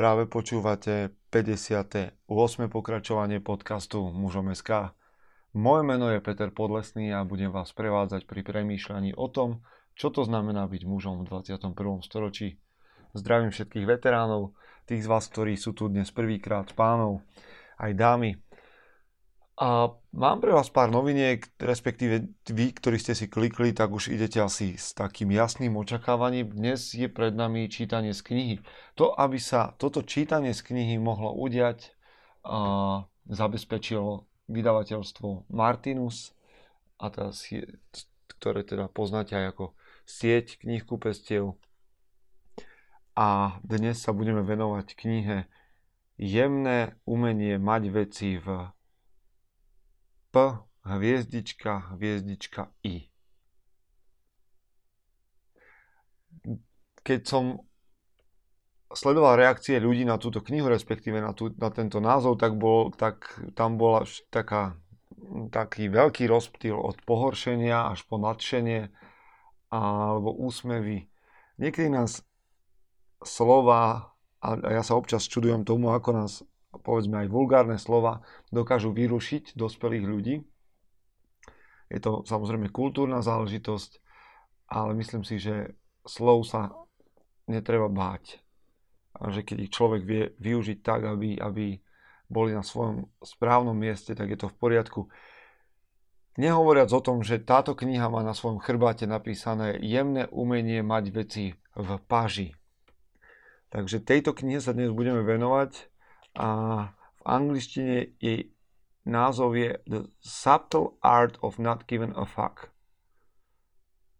Práve počúvate 58. pokračovanie podcastu Mužom. Moje meno je Peter Podlesný a budem vás prevádzať pri premýšľaní o tom, čo to znamená byť mužom v 21. storočí. Zdravím všetkých veteránov, tých z vás, ktorí sú tu dnes prvýkrát, pánov, aj dámy. A mám pre vás pár noviniek, respektíve vy, ktorí ste si klikli, tak už idete asi s takým jasným očakávaním. Dnes je pred nami čítanie z knihy. To, aby sa toto čítanie z knihy mohlo udiať, a zabezpečilo vydavateľstvo Martinus, a teda, ktoré teda poznáte aj ako sieť knihkupectiev. A dnes sa budeme venovať knihe Jemné umenie mať veci v P, hviezdička, hviezdička I. Keď som sledoval reakcie ľudí na túto knihu, respektíve na, tú, na tento názov, tak, bol, tak tam bola taká, taký veľký rozptýl od pohoršenia až po nadšenie alebo úsmevy. Niekedy nás slova, a ja sa občas čudujem tomu, ako nás povedzme aj vulgárne slova dokážu vyrušiť dospelých ľudí. Je to samozrejme kultúrna záležitosť, ale myslím si, že slov sa netreba báť. A že keď ich človek vie využiť tak, aby, aby boli na svojom správnom mieste, tak je to v poriadku. Nehovoriac o tom, že táto kniha má na svojom chrbáte napísané jemné umenie mať veci v paži. Takže tejto knihe sa dnes budeme venovať a v angličtine jej názov je The Subtle Art of Not Giving a Fuck.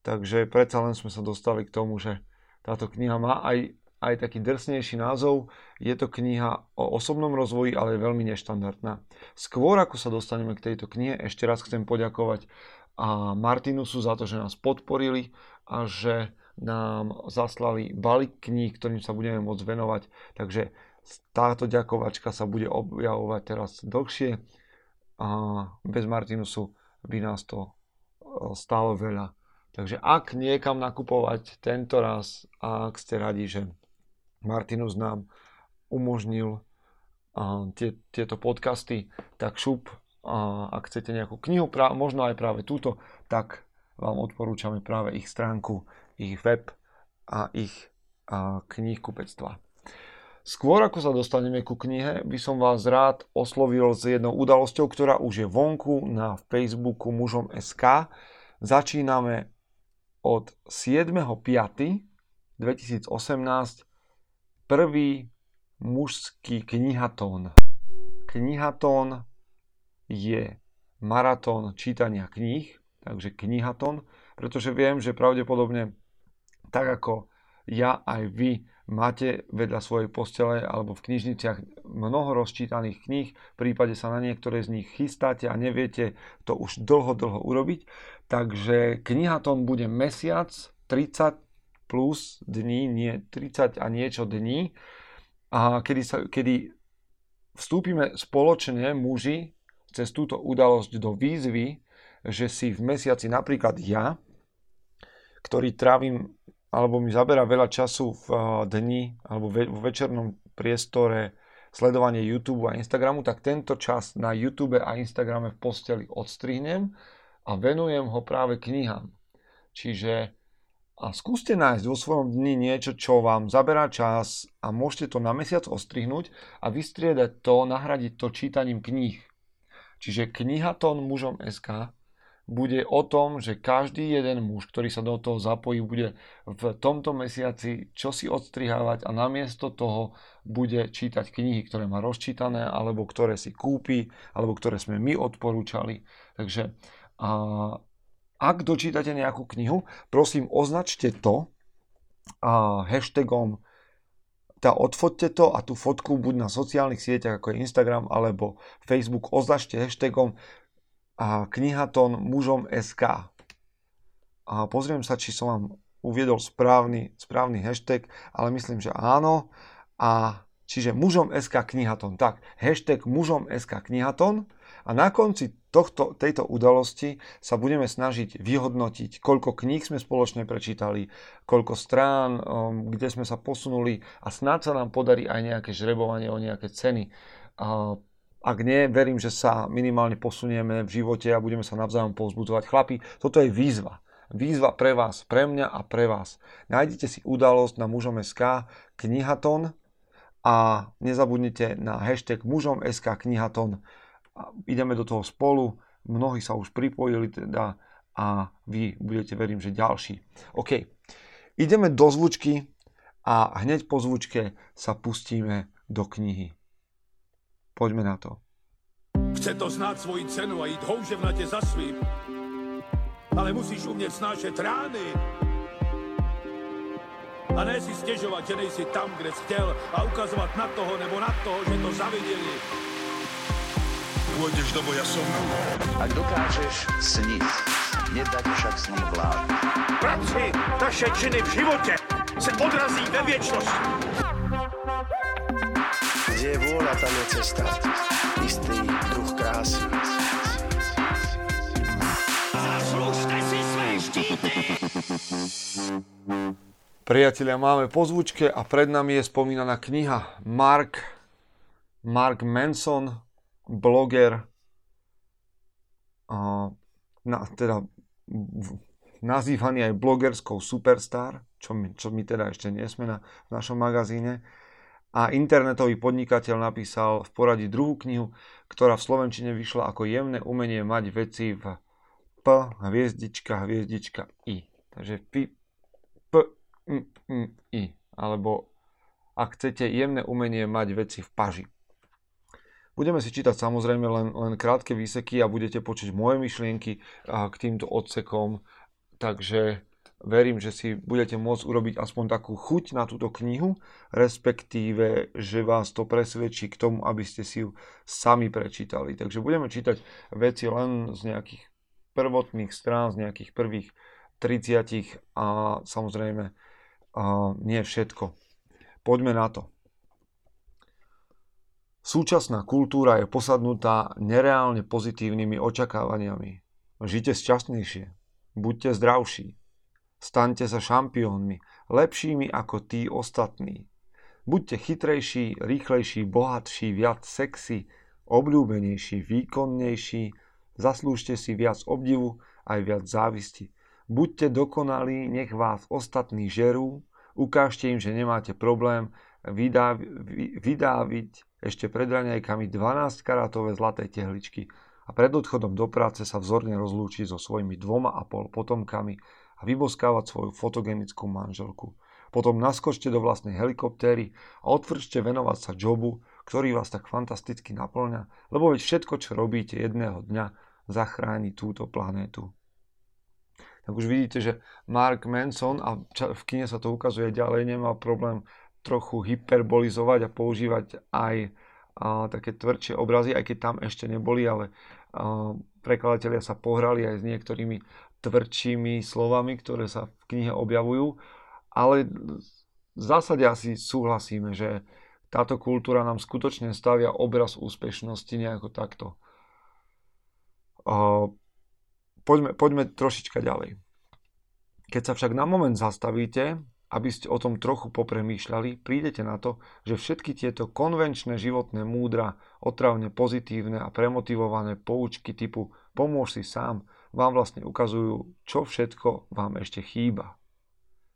Takže predsa len sme sa dostali k tomu, že táto kniha má aj, aj taký drsnejší názov. Je to kniha o osobnom rozvoji, ale je veľmi neštandardná. Skôr ako sa dostaneme k tejto knihe, ešte raz chcem poďakovať a Martinusu za to, že nás podporili a že nám zaslali balík kníh, ktorým sa budeme môcť venovať. Takže táto ďakovačka sa bude objavovať teraz dlhšie a bez Martinusu by nás to e, stalo veľa. Takže ak niekam nakupovať tento raz a ak ste radi, že Martinus nám umožnil tie, tieto podcasty, tak šup, a, ak chcete nejakú knihu, pra, možno aj práve túto, tak vám odporúčame práve ich stránku, ich web a ich knihkupectva. Skôr ako sa dostaneme ku knihe, by som vás rád oslovil s jednou udalosťou, ktorá už je vonku na Facebooku mužom SK. Začíname od 7.5.2018 prvý mužský knihatón. Knihatón je maratón čítania kníh, takže knihatón, pretože viem, že pravdepodobne tak ako ja aj vy máte vedľa svojej postele alebo v knižniciach mnoho rozčítaných kníh, v prípade sa na niektoré z nich chystáte a neviete to už dlho, dlho urobiť. Takže knihaton bude mesiac, 30 plus dní, nie 30 a niečo dní, a kedy, sa, kedy vstúpime spoločne muži cez túto udalosť do výzvy, že si v mesiaci napríklad ja, ktorý trávim alebo mi zabera veľa času v eh, dni alebo v večernom priestore sledovanie YouTube a Instagramu, tak tento čas na YouTube a Instagrame v posteli odstrihnem a venujem ho práve knihám. Čiže a skúste nájsť vo svojom dni niečo, čo vám zaberá čas a môžete to na mesiac ostrihnúť a vystriedať to, nahradiť to čítaním kníh. Čiže knihaton mužom SK bude o tom, že každý jeden muž, ktorý sa do toho zapojí, bude v tomto mesiaci čosi odstrihávať a namiesto toho bude čítať knihy, ktoré má rozčítané, alebo ktoré si kúpi, alebo ktoré sme my odporúčali. Takže a, ak dočítate nejakú knihu, prosím označte to a, hashtagom tá odfoďte to a tú fotku buď na sociálnych sieťach ako je Instagram alebo Facebook označte hashtagom knihaton mužom SK. A pozriem sa, či som vám uviedol správny, správny hashtag, ale myslím, že áno. A čiže mužom SK knihaton. Tak, hashtag mužom SK knihaton A na konci tohto, tejto udalosti sa budeme snažiť vyhodnotiť, koľko kníh sme spoločne prečítali, koľko strán, um, kde sme sa posunuli a snáď sa nám podarí aj nejaké žrebovanie o nejaké ceny. Ak nie, verím, že sa minimálne posunieme v živote a budeme sa navzájom povzbudzovať. Chlapi, toto je výzva. Výzva pre vás, pre mňa a pre vás. Nájdete si udalosť na mužom.sk knihaton a nezabudnite na hashtag mužom.sk knihaton ideme do toho spolu, mnohí sa už pripojili teda a vy budete, verím, že ďalší. OK, ideme do zvučky a hneď po zvučke sa pustíme do knihy. Poďme na to. Chce to znáť svoji cenu a ísť houževnate za svým. Ale musíš umieť snášať rány. A ne si stežovať, že nejsi tam, kde si chcel a ukazovať na toho nebo na toho, že to zavideli pôjdeš do boja som. Ak dokážeš sniť, nedať však sní vlád. Práci, taše činy v živote se odrazí ve viečnosti. Kde je vôľa, tam je cesta. Istý druh krásy. Si štíty! Priatelia, máme po zvučke a pred nami je spomínaná kniha Mark, Mark Manson, bloger, na, teda nazývaný aj blogerskou superstar, čo my, čo my teda ešte nie sme na, v našom magazíne. A internetový podnikateľ napísal v poradí druhú knihu, ktorá v Slovenčine vyšla ako jemné umenie mať veci v P, hviezdička, hviezdička, I. Takže P, P, M, M, I. Alebo ak chcete jemné umenie mať veci v paži. Budeme si čítať samozrejme len, len krátke výseky a budete počuť moje myšlienky k týmto odsekom, takže verím, že si budete môcť urobiť aspoň takú chuť na túto knihu, respektíve, že vás to presvedčí k tomu, aby ste si ju sami prečítali. Takže budeme čítať veci len z nejakých prvotných strán, z nejakých prvých 30 a samozrejme a nie všetko. Poďme na to. Súčasná kultúra je posadnutá nereálne pozitívnymi očakávaniami. Žite šťastnejšie, buďte zdravší, staňte sa šampiónmi, lepšími ako tí ostatní. Buďte chytrejší, rýchlejší, bohatší, viac sexy, obľúbenejší, výkonnejší, zaslúžte si viac obdivu aj viac závisti. Buďte dokonalí, nech vás ostatní žerú, ukážte im, že nemáte problém vydáviť ešte pred raňajkami 12 karátové zlaté tehličky a pred odchodom do práce sa vzorne rozlúčiť so svojimi dvoma a pol potomkami a vyboskávať svoju fotogenickú manželku. Potom naskočte do vlastnej helikoptéry a otvržte venovať sa jobu, ktorý vás tak fantasticky naplňa, lebo veď všetko, čo robíte jedného dňa, zachráni túto planétu. Tak už vidíte, že Mark Manson, a v kine sa to ukazuje ďalej, nemá problém trochu hyperbolizovať a používať aj a, také tvrdšie obrazy, aj keď tam ešte neboli, ale a, prekladatelia sa pohrali aj s niektorými tvrdšími slovami, ktoré sa v knihe objavujú, ale v zásade asi súhlasíme, že táto kultúra nám skutočne stavia obraz úspešnosti nejako takto. Poďme, poďme trošička ďalej. Keď sa však na moment zastavíte aby ste o tom trochu popremýšľali, prídete na to, že všetky tieto konvenčné životné múdra, otravne pozitívne a premotivované poučky typu pomôž si sám, vám vlastne ukazujú, čo všetko vám ešte chýba.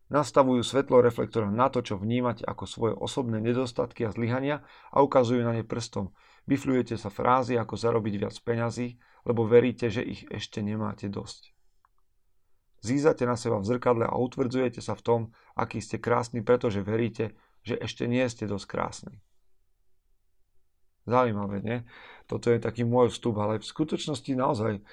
Nastavujú svetlo reflektora na to, čo vnímate ako svoje osobné nedostatky a zlyhania a ukazujú na ne prstom. Bifľujete sa frázy ako zarobiť viac peňazí, lebo veríte, že ich ešte nemáte dosť. Zízate na seba v zrkadle a utvrdzujete sa v tom, aký ste krásni, pretože veríte, že ešte nie ste dosť krásni. Zaujímavé, nie? Toto je taký môj vstup, ale v skutočnosti naozaj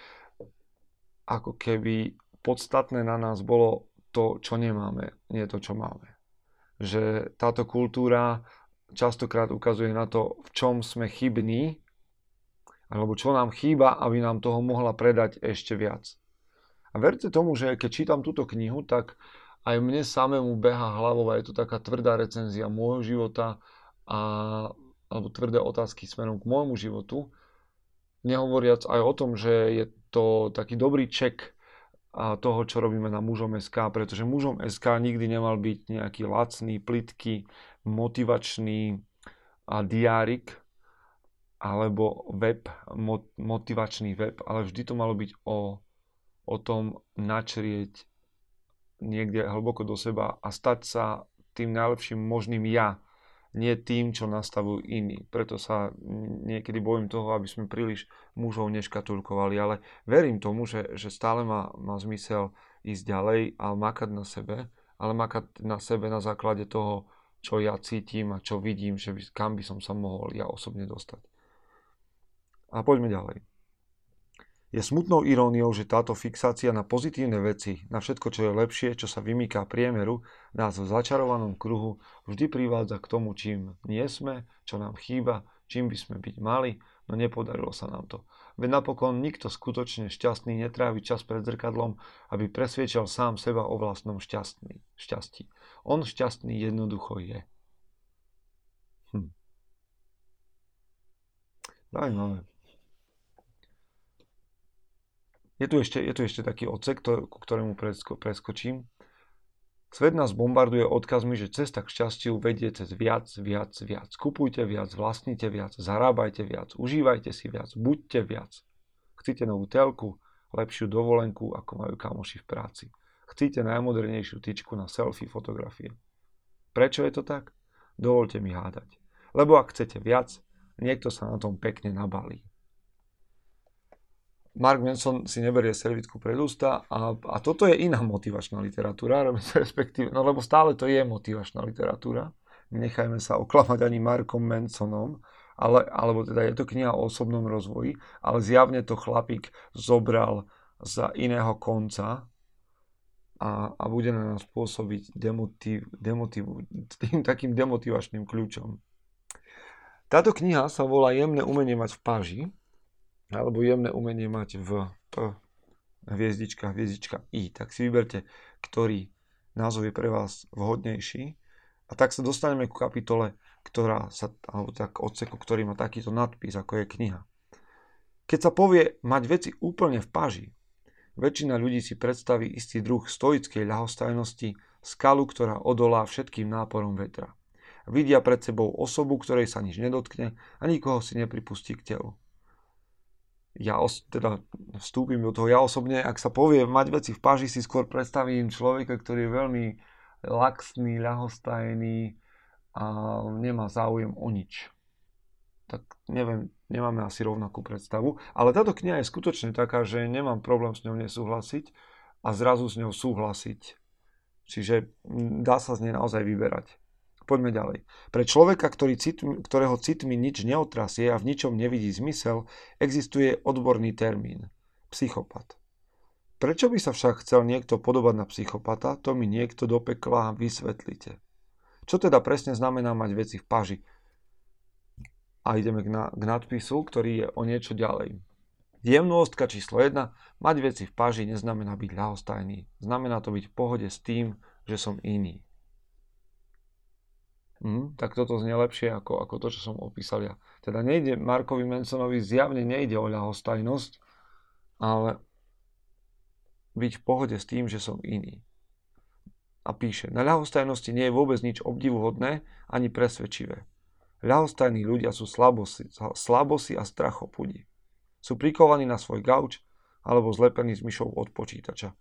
ako keby podstatné na nás bolo to, čo nemáme, nie to, čo máme. Že táto kultúra častokrát ukazuje na to, v čom sme chybní, alebo čo nám chýba, aby nám toho mohla predať ešte viac. A verte tomu, že keď čítam túto knihu, tak aj mne samému beha hlavou je to taká tvrdá recenzia môjho života a, alebo tvrdé otázky smerom k môjmu životu. Nehovoriac aj o tom, že je to taký dobrý ček toho, čo robíme na mužom SK, pretože mužom SK nikdy nemal byť nejaký lacný, plitký, motivačný diárik alebo web, motivačný web, ale vždy to malo byť o, o tom načrieť niekde hlboko do seba a stať sa tým najlepším možným ja, nie tým, čo nastavujú iní. Preto sa niekedy bojím toho, aby sme príliš mužov neškatulkovali, ale verím tomu, že, že stále má, má zmysel ísť ďalej a makať na sebe, ale makať na sebe na základe toho, čo ja cítim a čo vidím, že by, kam by som sa mohol ja osobne dostať. A poďme ďalej. Je smutnou iróniou, že táto fixácia na pozitívne veci, na všetko, čo je lepšie, čo sa vymýka priemeru, nás v začarovanom kruhu vždy privádza k tomu, čím nie sme, čo nám chýba, čím by sme byť mali, no nepodarilo sa nám to. Veď napokon nikto skutočne šťastný netrávi čas pred zrkadlom, aby presviečal sám seba o vlastnom šťastný, šťastí. On šťastný jednoducho je. Hm. Zaujímavé. Je tu ešte, je tu ešte taký odsek, ku ktorému presko, preskočím. Svet nás bombarduje odkazmi, že cesta k šťastiu vedie cez viac, viac, viac. Kupujte viac, vlastnite viac, zarábajte viac, užívajte si viac, buďte viac. Chcete novú telku, lepšiu dovolenku, ako majú kamoši v práci. Chcete najmodernejšiu tyčku na selfie fotografie. Prečo je to tak? Dovolte mi hádať. Lebo ak chcete viac, niekto sa na tom pekne nabalí. Mark Manson si neberie servitku pred ústa a, a toto je iná motivačná literatúra, respektíve, no lebo stále to je motivačná literatúra. Nechajme sa oklamať ani Markom Mansonom, ale, alebo teda je to kniha o osobnom rozvoji, ale zjavne to chlapík zobral za iného konca a, a bude na nás pôsobiť demotiv, demotiv, tým takým demotivačným kľúčom. Táto kniha sa volá Jemné umenie mať v páži alebo jemné umenie mať v P, hviezdička, hviezdička I, tak si vyberte, ktorý názov je pre vás vhodnejší. A tak sa dostaneme ku kapitole, ktorá sa, alebo tak odseku, ktorý má takýto nadpis, ako je kniha. Keď sa povie mať veci úplne v paži, väčšina ľudí si predstaví istý druh stoickej ľahostajnosti, skalu, ktorá odolá všetkým náporom vetra. Vidia pred sebou osobu, ktorej sa nič nedotkne a nikoho si nepripustí k telu ja os, teda vstúpim do toho, ja osobne, ak sa povie mať veci v páži, si skôr predstavím človeka, ktorý je veľmi laxný, ľahostajný a nemá záujem o nič. Tak neviem, nemáme asi rovnakú predstavu, ale táto kniha je skutočne taká, že nemám problém s ňou nesúhlasiť a zrazu s ňou súhlasiť. Čiže dá sa z nej naozaj vyberať. Poďme ďalej. Pre človeka, ktorý cit, ktorého citmi nič neotrasie a v ničom nevidí zmysel, existuje odborný termín. Psychopat. Prečo by sa však chcel niekto podobať na psychopata, to mi niekto do pekla vysvetlite. Čo teda presne znamená mať veci v paži? A ideme k, na, k nadpisu, ktorý je o niečo ďalej. Jemnostka číslo 1. Mať veci v paži neznamená byť ľahostajný. Znamená to byť v pohode s tým, že som iný. Mm, tak toto znie lepšie ako, ako to, čo som opísal ja. Teda nejde, Markovi Mansonovi zjavne nejde o ľahostajnosť, ale byť v pohode s tým, že som iný. A píše, na ľahostajnosti nie je vôbec nič obdivuhodné ani presvedčivé. Ľahostajní ľudia sú slabosi, slabosi a strachopudi. Sú prikovaní na svoj gauč alebo zlepení s myšou od počítača.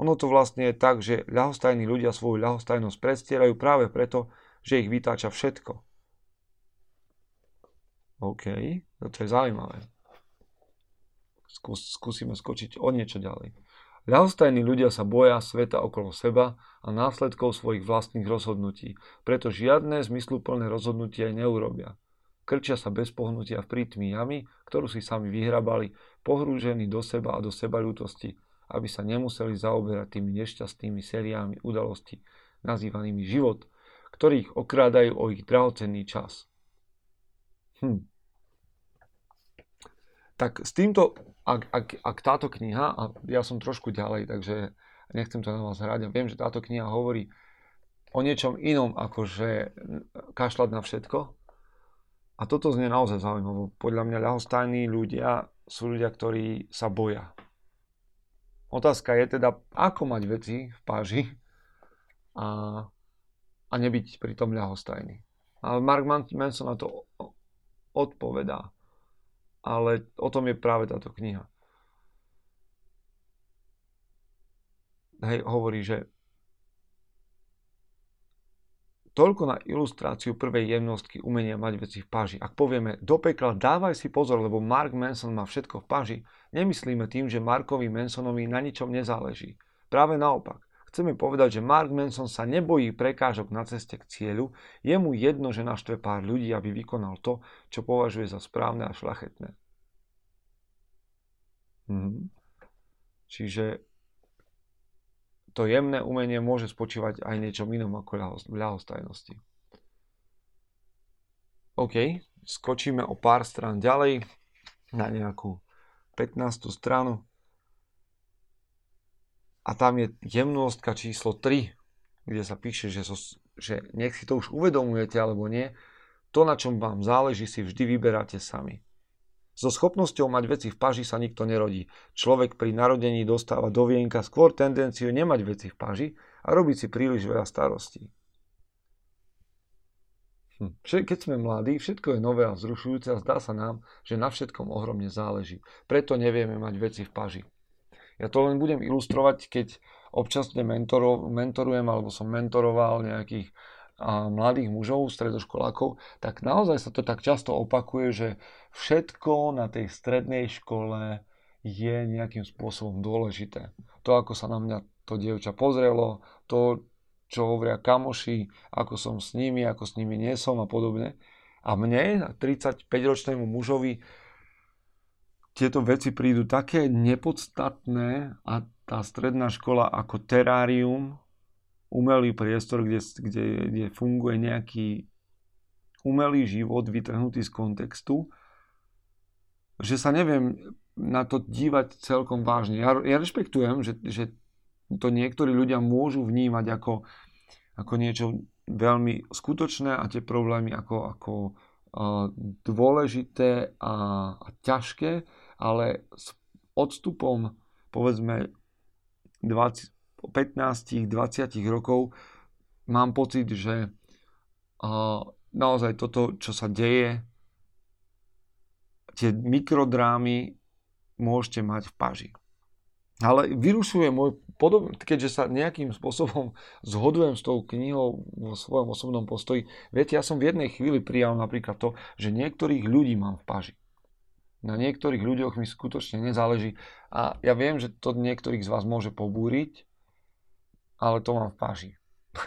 Ono to vlastne je tak, že ľahostajní ľudia svoju ľahostajnosť predstierajú práve preto, že ich vytáča všetko. OK, to je zaujímavé. Skús, skúsime skočiť o niečo ďalej. Ľahostajní ľudia sa boja sveta okolo seba a následkov svojich vlastných rozhodnutí, preto žiadne zmysluplné rozhodnutie aj neurobia. Krčia sa bez pohnutia v prítmi jamy, ktorú si sami vyhrabali, pohrúžení do seba a do seba ľútosti, aby sa nemuseli zaoberať tými nešťastnými sériami udalostí, nazývanými život, ktorých okrádajú o ich drahocenný čas. Hm. Tak s týmto, ak, ak, ak táto kniha, a ja som trošku ďalej, takže nechcem to na vás hrať, a viem, že táto kniha hovorí o niečom inom, ako že kašľať na všetko. A toto znie naozaj zaujímavé. Podľa mňa ľahostajní ľudia sú ľudia, ktorí sa boja. Otázka je teda, ako mať veci v páži a, a nebyť pritom ľahostajný. Ale Mark Manson na to odpovedá. Ale o tom je práve táto kniha. Hej, hovorí, že Toľko na ilustráciu prvej jemnostky umenia mať veci v páži. Ak povieme do pekla dávaj si pozor, lebo Mark Manson má všetko v páži, nemyslíme tým, že Markovi Mansonovi na ničom nezáleží. Práve naopak. Chceme povedať, že Mark Manson sa nebojí prekážok na ceste k cieľu, je mu jedno, že naštve pár ľudí, aby vykonal to, čo považuje za správne a šlachetné. Mhm. Čiže to jemné umenie môže spočívať aj niečom inom ako ľahostajnosti. OK, skočíme o pár strán ďalej na nejakú 15. stranu a tam je jemnostka číslo 3, kde sa píše, že, so, že nech si to už uvedomujete alebo nie, to, na čom vám záleží, si vždy vyberáte sami. So schopnosťou mať veci v paži sa nikto nerodí. Človek pri narodení dostáva do vienka skôr tendenciu nemať veci v paži a robiť si príliš veľa starostí. Hm. Keď sme mladí, všetko je nové a vzrušujúce a zdá sa nám, že na všetkom ohromne záleží. Preto nevieme mať veci v paži. Ja to len budem ilustrovať, keď občas mentorujem alebo som mentoroval nejakých a mladých mužov, stredoškolákov, tak naozaj sa to tak často opakuje, že všetko na tej strednej škole je nejakým spôsobom dôležité. To, ako sa na mňa to dievča pozrelo, to, čo hovoria kamoši, ako som s nimi, ako s nimi nie som a podobne. A mne, 35-ročnému mužovi, tieto veci prídu také nepodstatné a tá stredná škola ako terárium umelý priestor, kde, kde, kde funguje nejaký umelý život vytrhnutý z kontextu, že sa neviem na to dívať celkom vážne. Ja, ja rešpektujem, že, že to niektorí ľudia môžu vnímať ako, ako niečo veľmi skutočné a tie problémy ako, ako uh, dôležité a, a ťažké, ale s odstupom povedzme 20, 15-20 rokov mám pocit, že naozaj toto, čo sa deje, tie mikrodrámy môžete mať v paži. Ale vyrušuje môj podob, keďže sa nejakým spôsobom zhodujem s tou knihou vo svojom osobnom postoji. Viete, ja som v jednej chvíli prijal napríklad to, že niektorých ľudí mám v paži. Na niektorých ľuďoch mi skutočne nezáleží a ja viem, že to niektorých z vás môže pobúriť, ale to mám v páži.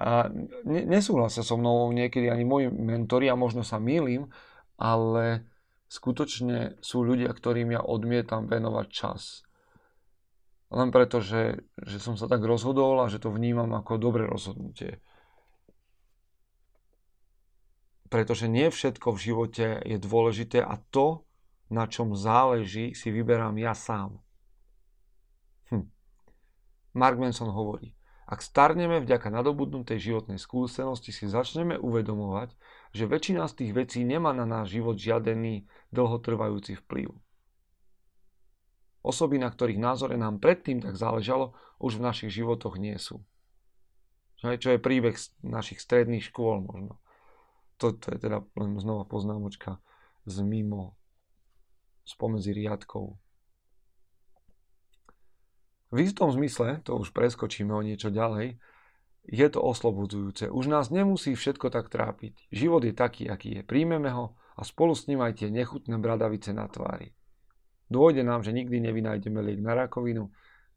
a nesúhlasia so mnou niekedy ani moji mentori a možno sa mýlim, ale skutočne sú ľudia, ktorým ja odmietam venovať čas. Len preto, že, že som sa tak rozhodol a že to vnímam ako dobré rozhodnutie. Pretože nie všetko v živote je dôležité a to, na čom záleží, si vyberám ja sám. Mark Manson hovorí, ak starneme vďaka nadobudnutej životnej skúsenosti, si začneme uvedomovať, že väčšina z tých vecí nemá na náš život žiadený dlhotrvajúci vplyv. Osoby, na ktorých názore nám predtým tak záležalo, už v našich životoch nie sú. Čo je príbeh našich stredných škôl možno. Toto je teda len znova poznámočka z mimo, spomedzi riadkov. V istom zmysle, to už preskočíme o niečo ďalej, je to oslobodzujúce. Už nás nemusí všetko tak trápiť. Život je taký, aký je. Príjmeme ho a spolu s ním aj tie nechutné bradavice na tvári. Dôjde nám, že nikdy nevynájdeme liek na rakovinu,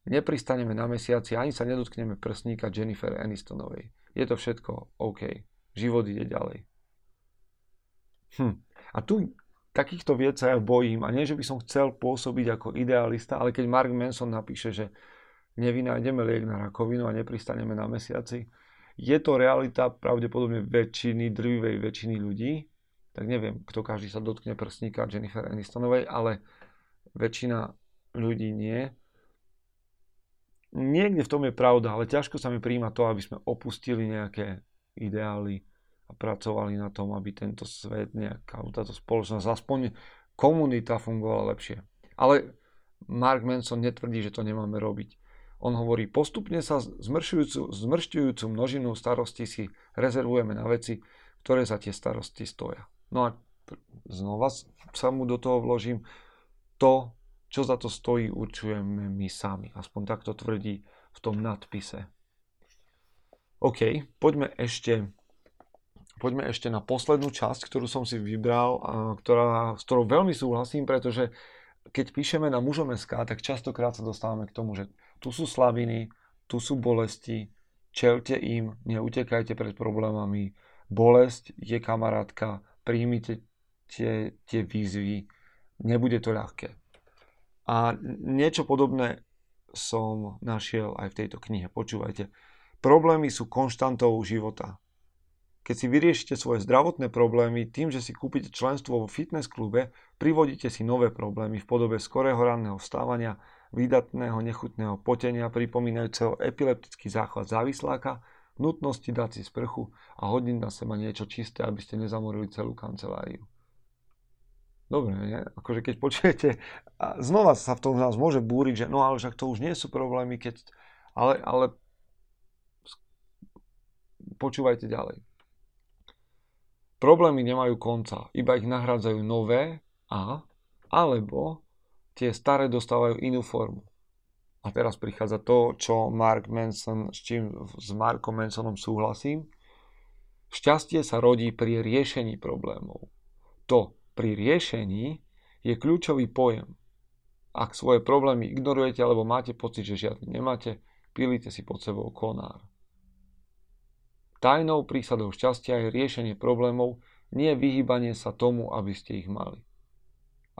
nepristaneme na mesiaci ani sa nedotkneme prsníka Jennifer Anistonovej. Je to všetko OK. Život ide ďalej. Hm. A tu takýchto vied sa ja bojím. A nie, že by som chcel pôsobiť ako idealista, ale keď Mark Manson napíše, že nevynájdeme liek na rakovinu a nepristaneme na mesiaci, je to realita pravdepodobne väčšiny, drvivej väčšiny ľudí, tak neviem, kto každý sa dotkne prsníka Jennifer Anistonovej, ale väčšina ľudí nie. Niekde v tom je pravda, ale ťažko sa mi príjma to, aby sme opustili nejaké ideály, a pracovali na tom, aby tento svet nejaká, táto spoločnosť aspoň komunita fungovala lepšie. Ale Mark Manson netvrdí, že to nemáme robiť. On hovorí, postupne sa zmršťujúcu množinu starosti si rezervujeme na veci, ktoré za tie starosti stoja. No a znova sa mu do toho vložím, to, čo za to stojí, určujeme my sami. Aspoň takto tvrdí v tom nadpise. OK, poďme ešte, poďme ešte na poslednú časť, ktorú som si vybral, a ktorá, s ktorou veľmi súhlasím, pretože keď píšeme na mužom SK, tak častokrát sa dostávame k tomu, že tu sú slabiny, tu sú bolesti, čelte im, neutekajte pred problémami, bolesť je kamarátka, príjmite tie, tie výzvy, nebude to ľahké. A niečo podobné som našiel aj v tejto knihe. Počúvajte, problémy sú konštantou života. Keď si vyriešite svoje zdravotné problémy tým, že si kúpite členstvo vo fitness klube, privodíte si nové problémy v podobe skorého ranného vstávania, výdatného nechutného potenia pripomínajúceho epileptický záchvat závisláka, nutnosti dať si sprchu a hodiť na seba niečo čisté, aby ste nezamorili celú kanceláriu. Dobre, nie? Akože keď počujete, a znova sa v tom nás môže búriť, že no ale však to už nie sú problémy, keď... Ale, ale počúvajte ďalej. Problémy nemajú konca, iba ich nahrádzajú nové a alebo tie staré dostávajú inú formu. A teraz prichádza to, čo Mark Manson, s čím s Markom Mansonom súhlasím. Šťastie sa rodí pri riešení problémov. To, pri riešení je kľúčový pojem. Ak svoje problémy ignorujete alebo máte pocit, že žiadny nemáte, pilíte si pod sebou konár. Tajnou prísadou šťastia je riešenie problémov, nie vyhýbanie sa tomu, aby ste ich mali.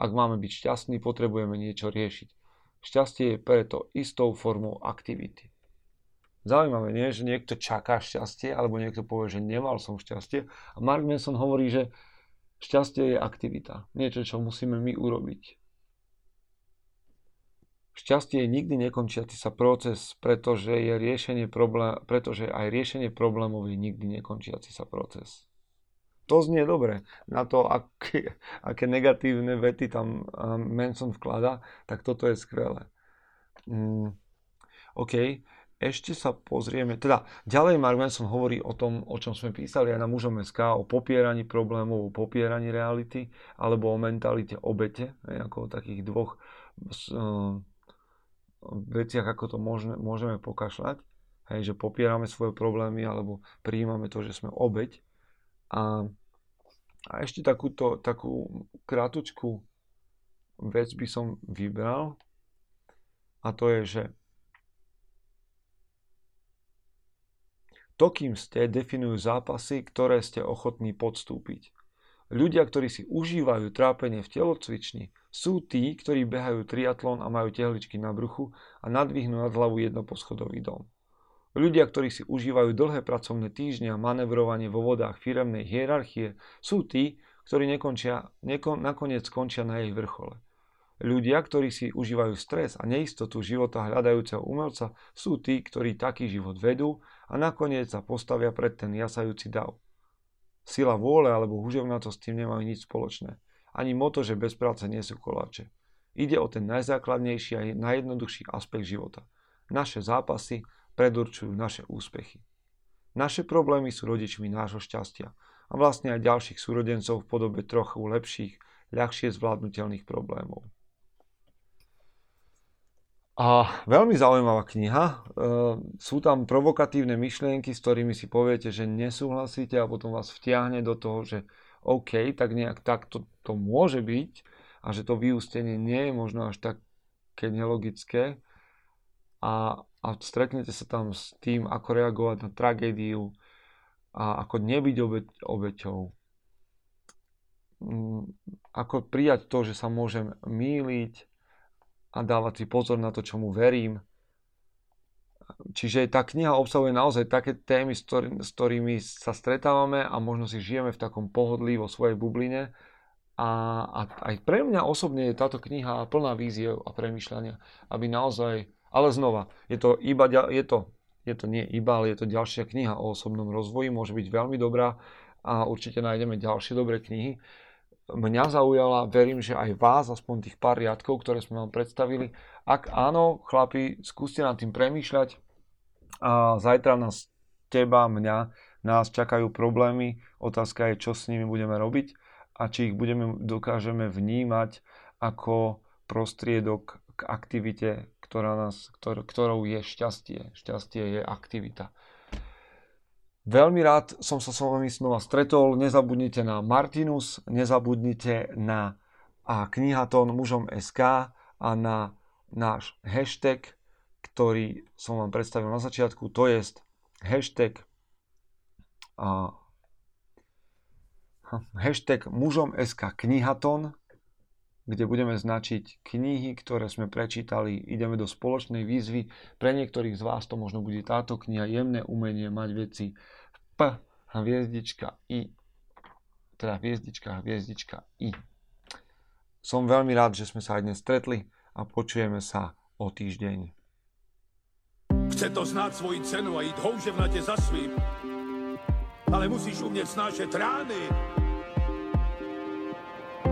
Ak máme byť šťastní, potrebujeme niečo riešiť. Šťastie je preto istou formou aktivity. Zaujímavé, nie? že niekto čaká šťastie, alebo niekto povie, že nemal som šťastie. A Mark Manson hovorí, že Šťastie je aktivita, niečo, čo musíme my urobiť. Šťastie je nikdy nekončiaci sa proces, pretože, je riešenie problém, pretože aj riešenie problémov je nikdy nekončiaci sa proces. To znie dobre. Na to, aké, aké negatívne vety tam Manson vklada, tak toto je skvelé. Mm, OK ešte sa pozrieme, teda ďalej Mark Manson hovorí o tom, o čom sme písali aj na mužom SK, o popieraní problémov, o popieraní reality, alebo o mentalite obete, ako o takých dvoch uh, veciach, ako to môžeme, môžeme pokašľať. Hej, že popierame svoje problémy alebo prijímame to, že sme obeť. A, a ešte takúto, takú krátučku vec by som vybral a to je, že To, kým ste, definujú zápasy, ktoré ste ochotní podstúpiť. Ľudia, ktorí si užívajú trápenie v telocvični, sú tí, ktorí behajú triatlon a majú tehličky na bruchu a nadvihnú nad hlavu jednoposchodový dom. Ľudia, ktorí si užívajú dlhé pracovné týždne a manevrovanie vo vodách firemnej hierarchie, sú tí, ktorí nekončia, neko, nakoniec skončia na jej vrchole. Ľudia, ktorí si užívajú stres a neistotu života hľadajúceho umelca, sú tí, ktorí taký život vedú a nakoniec sa postavia pred ten jasajúci dav. Sila vôle alebo huževnatosť s tým nemajú nič spoločné. Ani moto, že bez práce nie sú koláče. Ide o ten najzákladnejší a najjednoduchší aspekt života. Naše zápasy predurčujú naše úspechy. Naše problémy sú rodičmi nášho šťastia a vlastne aj ďalších súrodencov v podobe trochu lepších, ľahšie zvládnutelných problémov. A veľmi zaujímavá kniha. E, sú tam provokatívne myšlienky, s ktorými si poviete, že nesúhlasíte a potom vás vtiahne do toho, že OK, tak nejak tak to, to môže byť a že to vyústenie nie je možno až také nelogické a, a stretnete sa tam s tým, ako reagovať na tragédiu a ako nebyť obe, obeťou. Mm, ako prijať to, že sa môžem míliť, a dávať si pozor na to, čomu verím. Čiže tá kniha obsahuje naozaj také témy, s, ktorý, s ktorými sa stretávame a možno si žijeme v takom pohodlí vo svojej bubline. A, a aj pre mňa osobne je táto kniha plná víziev a premyšľania, aby naozaj, ale znova, je to iba, je to, je to nie iba, ale je to ďalšia kniha o osobnom rozvoji, môže byť veľmi dobrá a určite nájdeme ďalšie dobré knihy. Mňa zaujala, verím, že aj vás, aspoň tých pár riadkov, ktoré sme vám predstavili. Ak áno, chlapi, skúste nad tým premýšľať. A zajtra nás, teba, mňa, nás čakajú problémy. Otázka je, čo s nimi budeme robiť a či ich budeme, dokážeme vnímať ako prostriedok k aktivite, ktorá nás, ktor, ktorou je šťastie. Šťastie je aktivita. Veľmi rád som sa s vami znova stretol. Nezabudnite na Martinus, nezabudnite na a knihaton mužom SK a na náš hashtag, ktorý som vám predstavil na začiatku, to je hashtag a, hashtag mužom SK knihaton, kde budeme značiť knihy, ktoré sme prečítali. Ideme do spoločnej výzvy. Pre niektorých z vás to možno bude táto kniha Jemné umenie mať veci P, hviezdička I. Teda hviezdička, hviezdička I. Som veľmi rád, že sme sa aj dnes stretli a počujeme sa o týždeň. Chce to znáť svoji cenu a ísť houževnate za svým. Ale musíš umieť snášať rány.